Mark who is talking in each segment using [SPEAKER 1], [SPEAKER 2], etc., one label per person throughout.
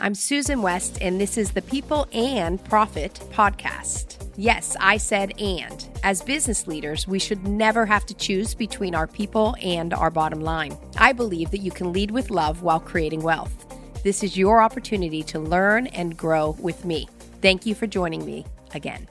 [SPEAKER 1] I'm Susan West, and this is the People and Profit podcast. Yes, I said and. As business leaders, we should never have to choose between our people and our bottom line. I believe that you can lead with love while creating wealth. This is your opportunity to learn and grow with me. Thank you for joining me again.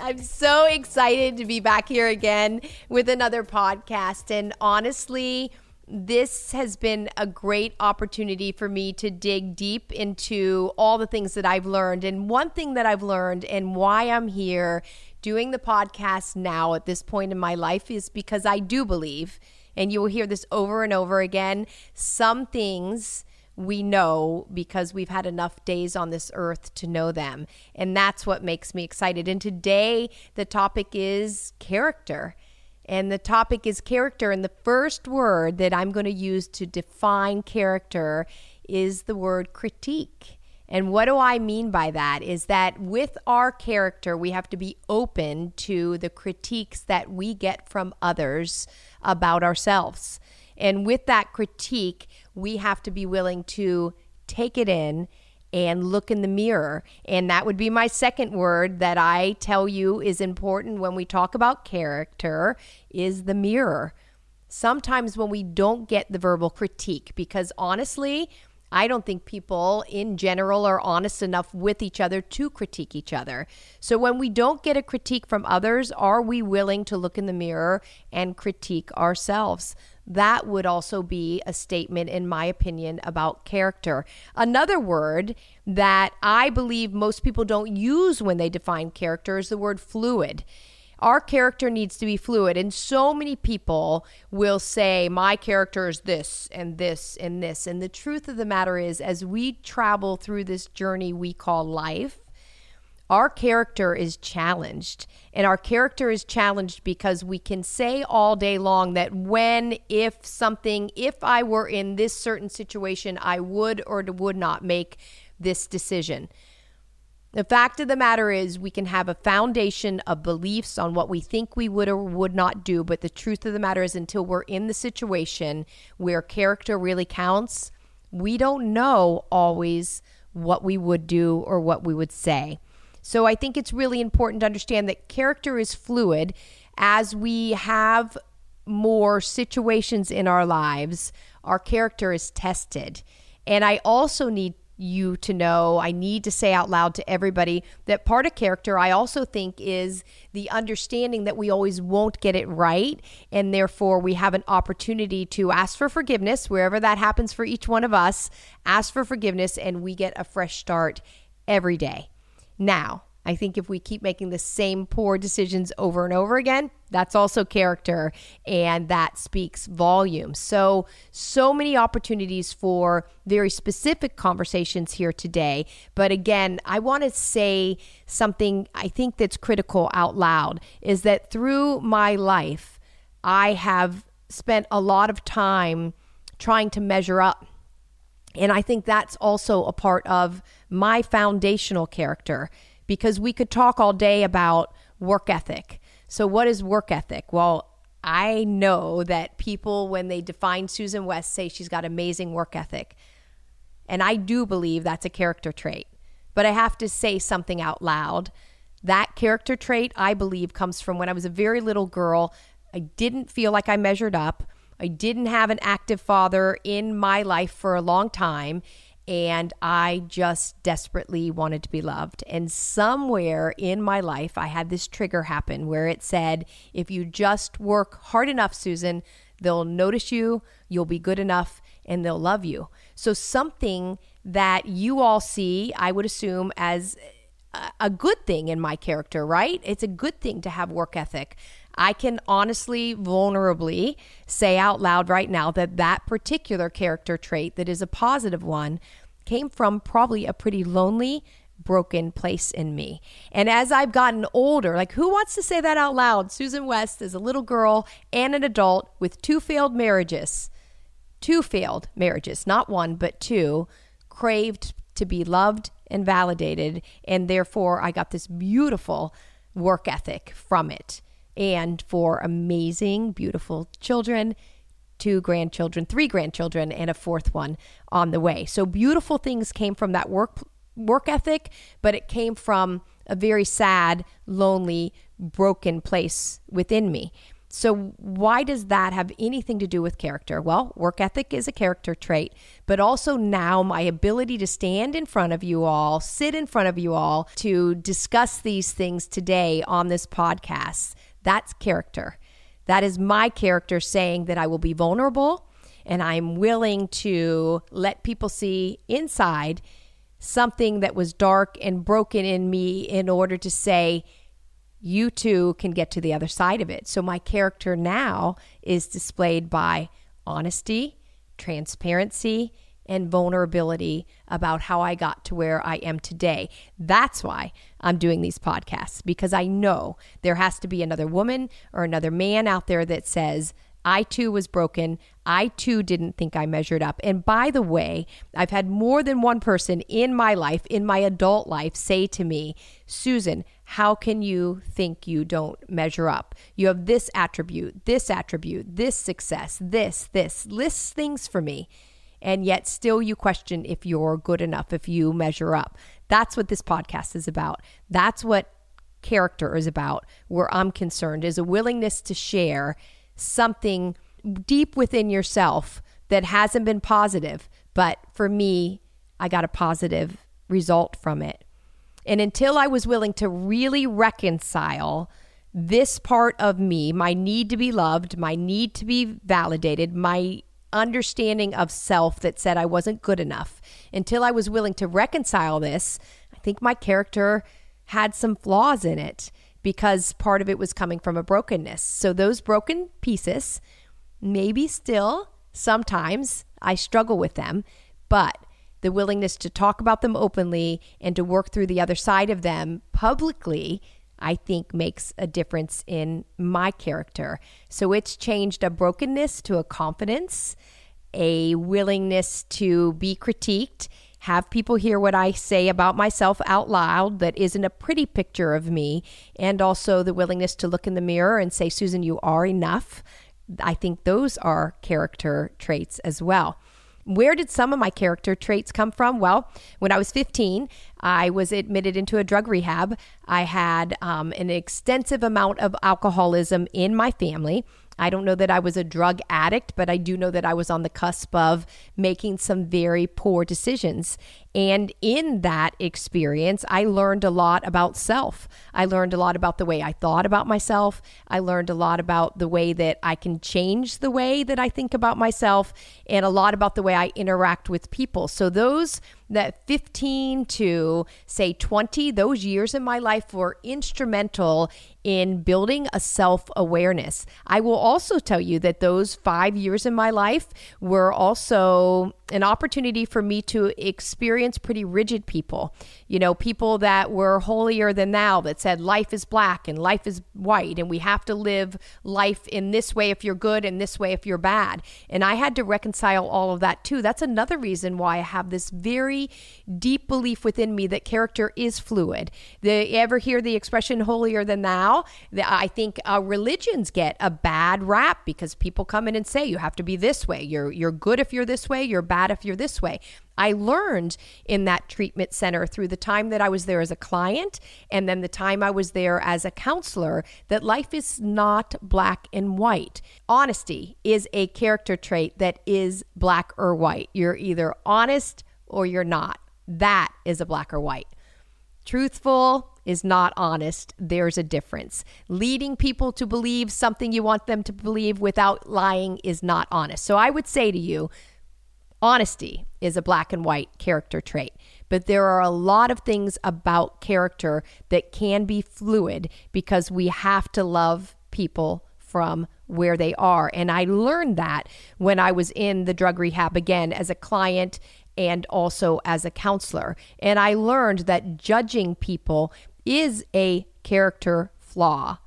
[SPEAKER 1] I'm so excited to be back here again with another podcast. And honestly, this has been a great opportunity for me to dig deep into all the things that I've learned. And one thing that I've learned and why I'm here doing the podcast now at this point in my life is because I do believe, and you will hear this over and over again, some things we know because we've had enough days on this earth to know them. And that's what makes me excited. And today, the topic is character. And the topic is character. And the first word that I'm going to use to define character is the word critique. And what do I mean by that? Is that with our character, we have to be open to the critiques that we get from others about ourselves. And with that critique, we have to be willing to take it in and look in the mirror. And that would be my second word that I tell you is important when we talk about character is the mirror. Sometimes when we don't get the verbal critique because honestly, I don't think people in general are honest enough with each other to critique each other. So when we don't get a critique from others, are we willing to look in the mirror and critique ourselves? That would also be a statement, in my opinion, about character. Another word that I believe most people don't use when they define character is the word fluid our character needs to be fluid. And so many people will say, My character is this and this and this. And the truth of the matter is, as we travel through this journey we call life, our character is challenged. And our character is challenged because we can say all day long that when, if something, if I were in this certain situation, I would or would not make this decision. The fact of the matter is, we can have a foundation of beliefs on what we think we would or would not do, but the truth of the matter is, until we're in the situation where character really counts, we don't know always what we would do or what we would say. So I think it's really important to understand that character is fluid as we have more situations in our lives, our character is tested. And I also need you to know. I need to say out loud to everybody that part of character, I also think, is the understanding that we always won't get it right. And therefore, we have an opportunity to ask for forgiveness wherever that happens for each one of us. Ask for forgiveness, and we get a fresh start every day. Now, I think if we keep making the same poor decisions over and over again, that's also character and that speaks volume. So, so many opportunities for very specific conversations here today. But again, I want to say something I think that's critical out loud is that through my life, I have spent a lot of time trying to measure up. And I think that's also a part of my foundational character because we could talk all day about work ethic. So, what is work ethic? Well, I know that people, when they define Susan West, say she's got amazing work ethic. And I do believe that's a character trait. But I have to say something out loud. That character trait, I believe, comes from when I was a very little girl. I didn't feel like I measured up. I didn't have an active father in my life for a long time and I just desperately wanted to be loved. And somewhere in my life, I had this trigger happen where it said, if you just work hard enough, Susan, they'll notice you, you'll be good enough, and they'll love you. So, something that you all see, I would assume, as a good thing in my character, right? It's a good thing to have work ethic. I can honestly, vulnerably say out loud right now that that particular character trait, that is a positive one, came from probably a pretty lonely, broken place in me. And as I've gotten older, like who wants to say that out loud? Susan West is a little girl and an adult with two failed marriages. Two failed marriages, not one, but two, craved to be loved and validated. And therefore, I got this beautiful work ethic from it and for amazing, beautiful children two grandchildren, three grandchildren, and a fourth one on the way. So beautiful things came from that work work ethic, but it came from a very sad, lonely, broken place within me. So, why does that have anything to do with character? Well, work ethic is a character trait, but also now my ability to stand in front of you all, sit in front of you all to discuss these things today on this podcast, that's character. That is my character saying that I will be vulnerable and I'm willing to let people see inside something that was dark and broken in me in order to say, you too can get to the other side of it. So my character now is displayed by honesty, transparency, and vulnerability about how I got to where I am today. That's why I'm doing these podcasts because I know there has to be another woman or another man out there that says, I too was broken. I too didn't think I measured up. And by the way, I've had more than one person in my life, in my adult life, say to me, Susan, how can you think you don't measure up? You have this attribute, this attribute, this success, this, this, lists things for me. And yet still you question if you're good enough, if you measure up. That's what this podcast is about. That's what character is about, where I'm concerned, is a willingness to share something deep within yourself that hasn't been positive. But for me, I got a positive result from it. And until I was willing to really reconcile this part of me, my need to be loved, my need to be validated, my understanding of self that said I wasn't good enough, until I was willing to reconcile this, I think my character had some flaws in it because part of it was coming from a brokenness. So those broken pieces, maybe still sometimes I struggle with them, but the willingness to talk about them openly and to work through the other side of them publicly, I think makes a difference in my character. So it's changed a brokenness to a confidence, a willingness to be critiqued have people hear what I say about myself out loud that isn't a pretty picture of me, and also the willingness to look in the mirror and say, Susan, you are enough. I think those are character traits as well. Where did some of my character traits come from? Well, when I was 15, I was admitted into a drug rehab. I had um, an extensive amount of alcoholism in my family. I don't know that I was a drug addict, but I do know that I was on the cusp of making some very poor decisions. And in that experience, I learned a lot about self. I learned a lot about the way I thought about myself. I learned a lot about the way that I can change the way that I think about myself, and a lot about the way I interact with people. So, those that 15 to say 20, those years in my life were instrumental in building a self awareness. I will also tell you that those five years in my life were also an opportunity for me to experience pretty rigid people. You know, people that were holier than thou, that said life is black and life is white, and we have to live life in this way if you're good and this way if you're bad. And I had to reconcile all of that too. That's another reason why I have this very deep belief within me that character is fluid. The, ever hear the expression holier than thou? I think uh, religions get a bad rap because people come in and say you have to be this way. You're you're good if you're this way. You're bad bad if you're this way. I learned in that treatment center through the time that I was there as a client and then the time I was there as a counselor that life is not black and white. Honesty is a character trait that is black or white. You're either honest or you're not. That is a black or white. Truthful is not honest. There's a difference. Leading people to believe something you want them to believe without lying is not honest. So I would say to you, Honesty is a black and white character trait, but there are a lot of things about character that can be fluid because we have to love people from where they are. And I learned that when I was in the drug rehab again as a client and also as a counselor. And I learned that judging people is a character flaw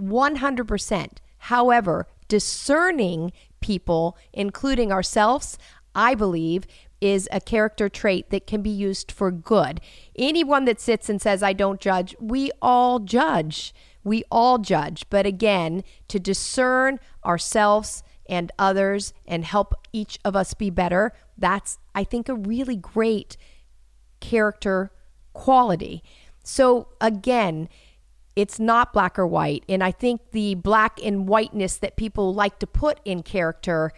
[SPEAKER 1] 100%. However, discerning people, including ourselves, I believe, is a character trait that can be used for good. Anyone that sits and says, I don't judge, we all judge. We all judge. But again, to discern ourselves and others and help each of us be better. That's, I think, a really great character quality. So, again, it's not black or white. And I think the black and whiteness that people like to put in character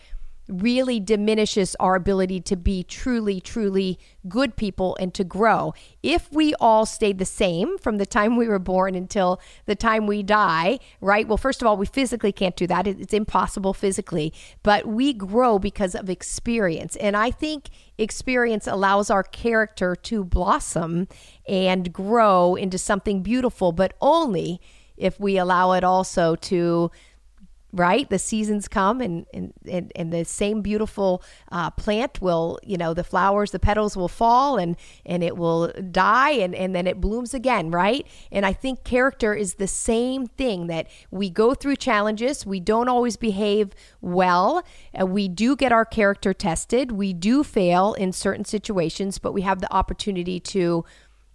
[SPEAKER 1] really diminishes our ability to be truly, truly good people and to grow. If we all stayed the same from the time we were born until the time we die, right? Well, first of all, we physically can't do that. It's impossible physically, but we grow because of experience. And I think experience allows our character to blossom and grow into something beautiful, but only if we allow it also to right? The seasons come and and, and, and the same beautiful uh, plant will you know the flowers the petals will fall and and it will die and and then it blooms again right? And i think character is the same thing that we go through challenges we don't always behave well we do get our character tested we do fail in certain situations but we have the opportunity to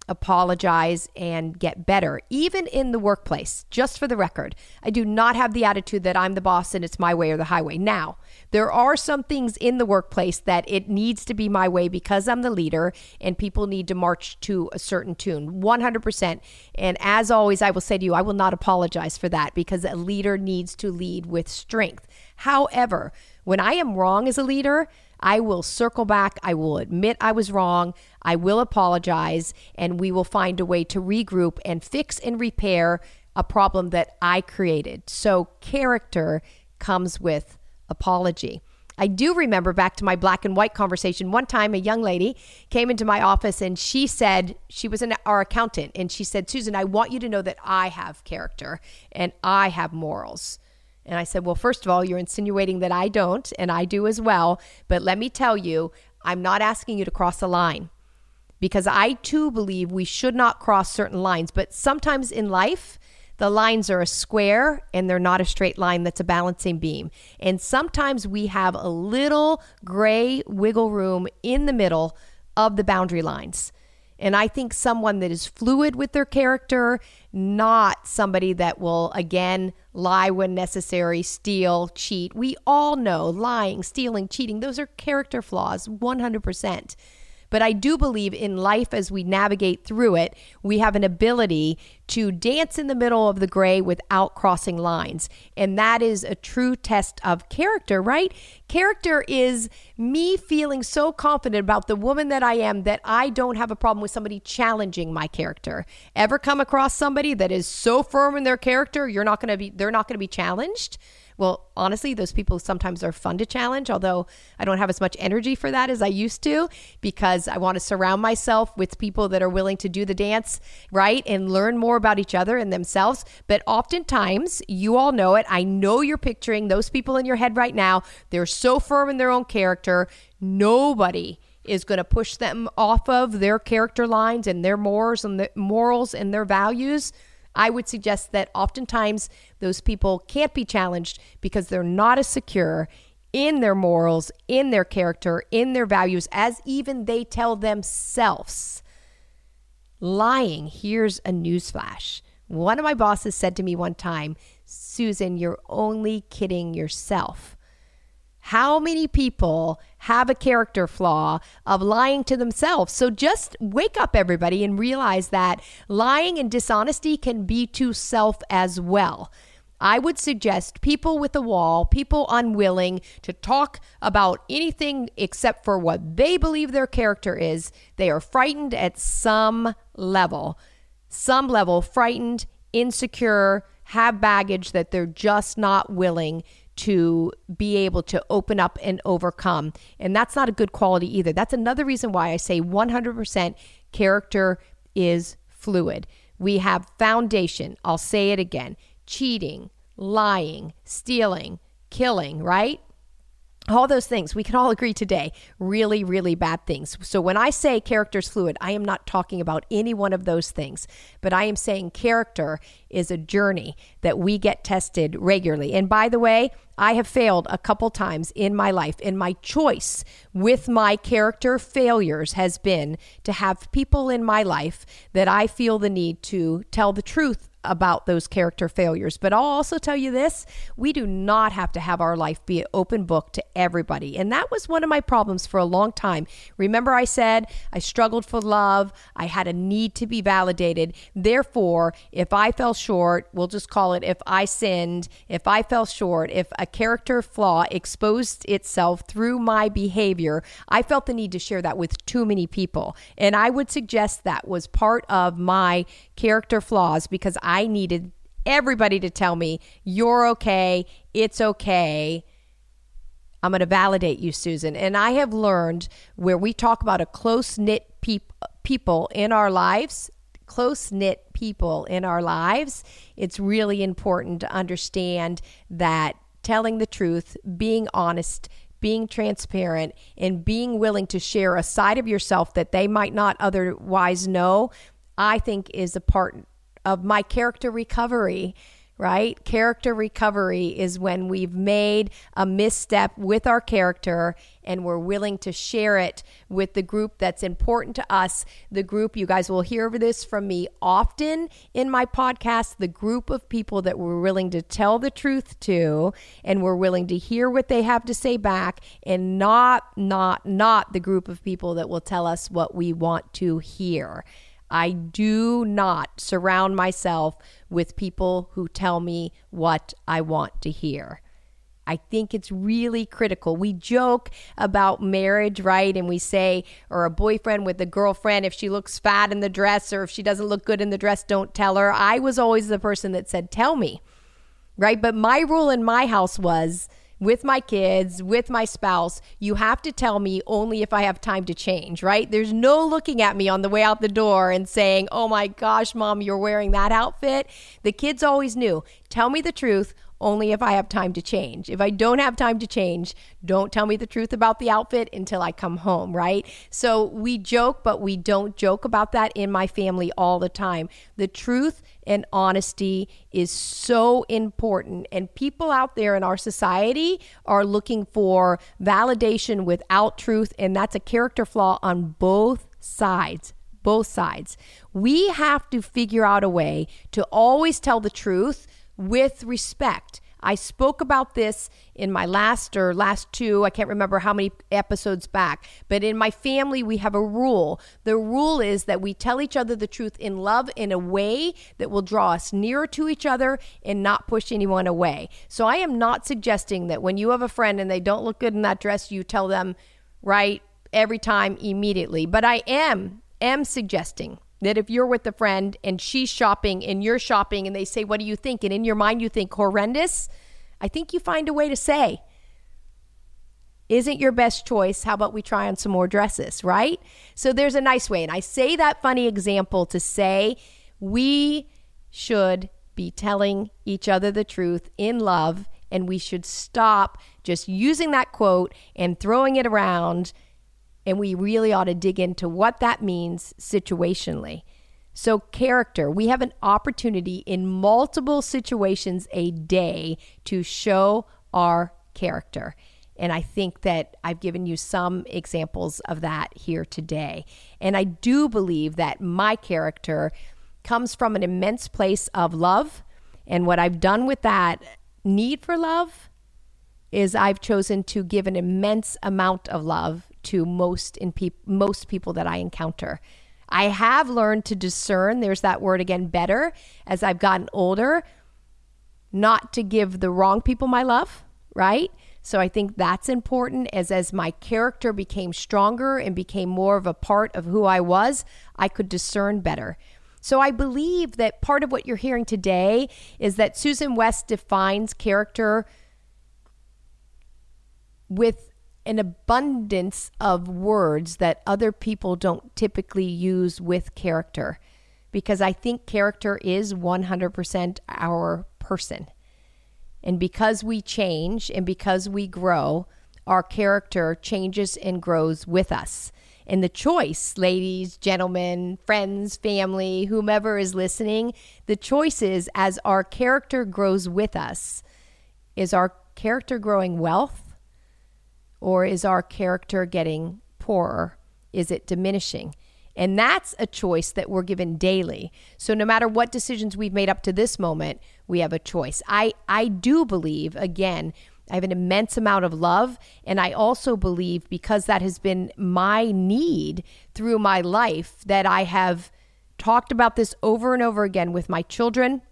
[SPEAKER 1] apologize, and get better, even in the workplace. Just for the record, I do not have the attitude that I'm the boss and it's my way or the highway. Now, there are some things in the workplace that it needs to be my way because I'm the leader and people need to march to a certain tune 100%. And as always, I will say to you, I will not apologize for that because a leader needs to lead with strength. However, when I am wrong as a leader, I will circle back. I will admit I was wrong. I will apologize, and we will find a way to regroup and fix and repair a problem that I created. So, character comes with apology. I do remember back to my black and white conversation. One time, a young lady came into my office and she said, she was an, our accountant, and she said, Susan, I want you to know that I have character and I have morals. And I said, Well, first of all, you're insinuating that I don't, and I do as well. But let me tell you, I'm not asking you to cross a line because I too believe we should not cross certain lines. But sometimes in life, the lines are a square and they're not a straight line that's a balancing beam. And sometimes we have a little gray wiggle room in the middle of the boundary lines. And I think someone that is fluid with their character, not somebody that will, again, lie when necessary, steal, cheat. We all know lying, stealing, cheating, those are character flaws, 100%. But I do believe in life as we navigate through it, we have an ability to dance in the middle of the gray without crossing lines. And that is a true test of character, right? Character is me feeling so confident about the woman that I am that I don't have a problem with somebody challenging my character. Ever come across somebody that is so firm in their character, you're not going to be they're not going to be challenged? Well, honestly, those people sometimes are fun to challenge, although I don't have as much energy for that as I used to because I want to surround myself with people that are willing to do the dance, right? And learn more about each other and themselves. But oftentimes, you all know it. I know you're picturing those people in your head right now. They're so firm in their own character. Nobody is going to push them off of their character lines and their morals and the morals and their values. I would suggest that oftentimes those people can't be challenged because they're not as secure in their morals, in their character, in their values, as even they tell themselves. Lying, here's a newsflash. One of my bosses said to me one time, Susan, you're only kidding yourself. How many people have a character flaw of lying to themselves? So just wake up, everybody, and realize that lying and dishonesty can be to self as well. I would suggest people with a wall, people unwilling to talk about anything except for what they believe their character is, they are frightened at some level. Some level, frightened, insecure, have baggage that they're just not willing to be able to open up and overcome. And that's not a good quality either. That's another reason why I say 100% character is fluid. We have foundation. I'll say it again cheating, lying, stealing, killing, right? All those things. We can all agree today really really bad things. So when i say character's fluid i am not talking about any one of those things but i am saying character is a journey that we get tested regularly. And by the way i have failed a couple times in my life and my choice with my character failures has been to have people in my life that i feel the need to tell the truth about those character failures. But I'll also tell you this we do not have to have our life be an open book to everybody. And that was one of my problems for a long time. Remember, I said I struggled for love, I had a need to be validated. Therefore, if I fell short, we'll just call it if I sinned, if I fell short, if a character flaw exposed itself through my behavior, I felt the need to share that with too many people. And I would suggest that was part of my character flaws because I needed everybody to tell me, you're okay, it's okay. I'm going to validate you, Susan. And I have learned where we talk about a close knit peop- people in our lives, close knit people in our lives, it's really important to understand that telling the truth, being honest, being transparent, and being willing to share a side of yourself that they might not otherwise know, I think is a part of my character recovery right? Character recovery is when we've made a misstep with our character and we're willing to share it with the group that's important to us. The group, you guys will hear this from me often in my podcast, the group of people that we're willing to tell the truth to and we're willing to hear what they have to say back and not, not, not the group of people that will tell us what we want to hear. I do not surround myself with people who tell me what I want to hear. I think it's really critical. We joke about marriage, right? And we say, or a boyfriend with a girlfriend, if she looks fat in the dress or if she doesn't look good in the dress, don't tell her. I was always the person that said, tell me, right? But my rule in my house was, with my kids, with my spouse, you have to tell me only if I have time to change, right? There's no looking at me on the way out the door and saying, oh my gosh, mom, you're wearing that outfit. The kids always knew, tell me the truth only if I have time to change. If I don't have time to change, don't tell me the truth about the outfit until I come home, right? So we joke, but we don't joke about that in my family all the time. The truth and honesty is so important. And people out there in our society are looking for validation without truth. And that's a character flaw on both sides both sides. We have to figure out a way to always tell the truth with respect. I spoke about this in my last or last two, I can't remember how many episodes back, but in my family, we have a rule. The rule is that we tell each other the truth in love in a way that will draw us nearer to each other and not push anyone away. So I am not suggesting that when you have a friend and they don't look good in that dress, you tell them right every time immediately. But I am am suggesting that if you're with a friend and she's shopping and you're shopping and they say, What do you think? And in your mind, you think horrendous, I think you find a way to say, Isn't your best choice? How about we try on some more dresses, right? So there's a nice way. And I say that funny example to say we should be telling each other the truth in love and we should stop just using that quote and throwing it around and we really ought to dig into what that means situationally. So, character, we have an opportunity in multiple situations a day to show our character. And I think that I've given you some examples of that here today. And I do believe that my character comes from an immense place of love. And what I've done with that need for love is I've chosen to give an immense amount of love to most in pe- most people that I encounter. I have learned to discern, there's that word again, better as I've gotten older, not to give the wrong people my love, right? So I think that's important as as my character became stronger and became more of a part of who I was, I could discern better. So I believe that part of what you're hearing today is that Susan West defines character with an abundance of words that other people don't typically use with character because I think character is 100% our person. And because we change and because we grow, our character changes and grows with us. And the choice, ladies, gentlemen, friends, family, whomever is listening, the choice is as our character grows with us, is our character growing wealth? Or is our character getting poorer? Is it diminishing? And that's a choice that we're given daily. So no matter what decisions we've made up to this moment, we have a choice. I, I do believe, again, I have an immense amount of love. And I also believe, because that has been my need through my life, that I have talked about this over and over again with my children,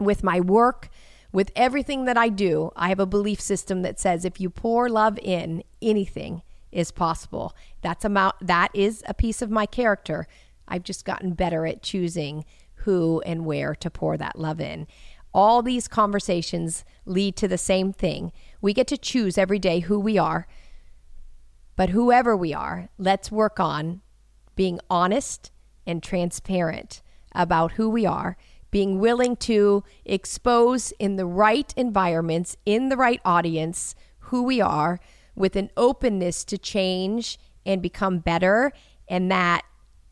[SPEAKER 1] with my work, with everything that I do. I have a belief system that says if you pour love in, anything is possible. That's amount that is a piece of my character. I've just gotten better at choosing who and where to pour that love in. All these conversations lead to the same thing. We get to choose every day who we are. But whoever we are, let's work on being honest and transparent about who we are, being willing to expose in the right environments, in the right audience, who we are, with an openness to change and become better. And that,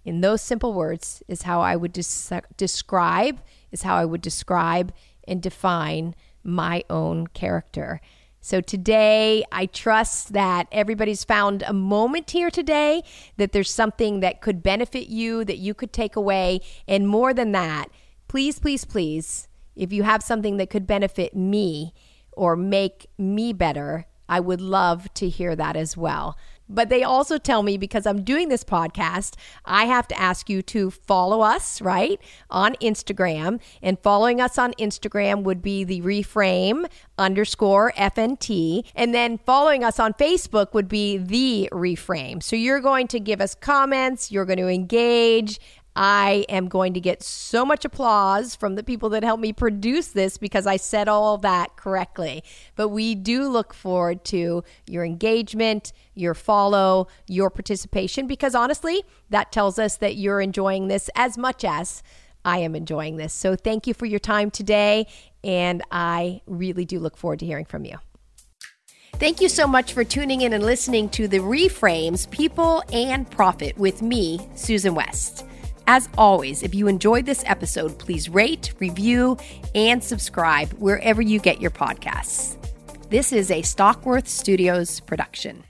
[SPEAKER 1] in those simple words, is how I would des- describe, is how I would describe and define my own character. So today, I trust that everybody's found a moment here today, that there's something that could benefit you, that you could take away. And more than that, please, please, please, if you have something that could benefit me or make me better, I would love to hear that as well. But they also tell me because I'm doing this podcast, I have to ask you to follow us, right, on Instagram. And following us on Instagram would be the reframe underscore FNT. And then following us on Facebook would be the reframe. So you're going to give us comments, you're going to engage. I am going to get so much applause from the people that helped me produce this because I said all that correctly. But we do look forward to your engagement, your follow, your participation, because honestly, that tells us that you're enjoying this as much as I am enjoying this. So thank you for your time today. And I really do look forward to hearing from you. Thank you so much for tuning in and listening to the Reframes People and Profit with me, Susan West. As always, if you enjoyed this episode, please rate, review, and subscribe wherever you get your podcasts. This is a Stockworth Studios production.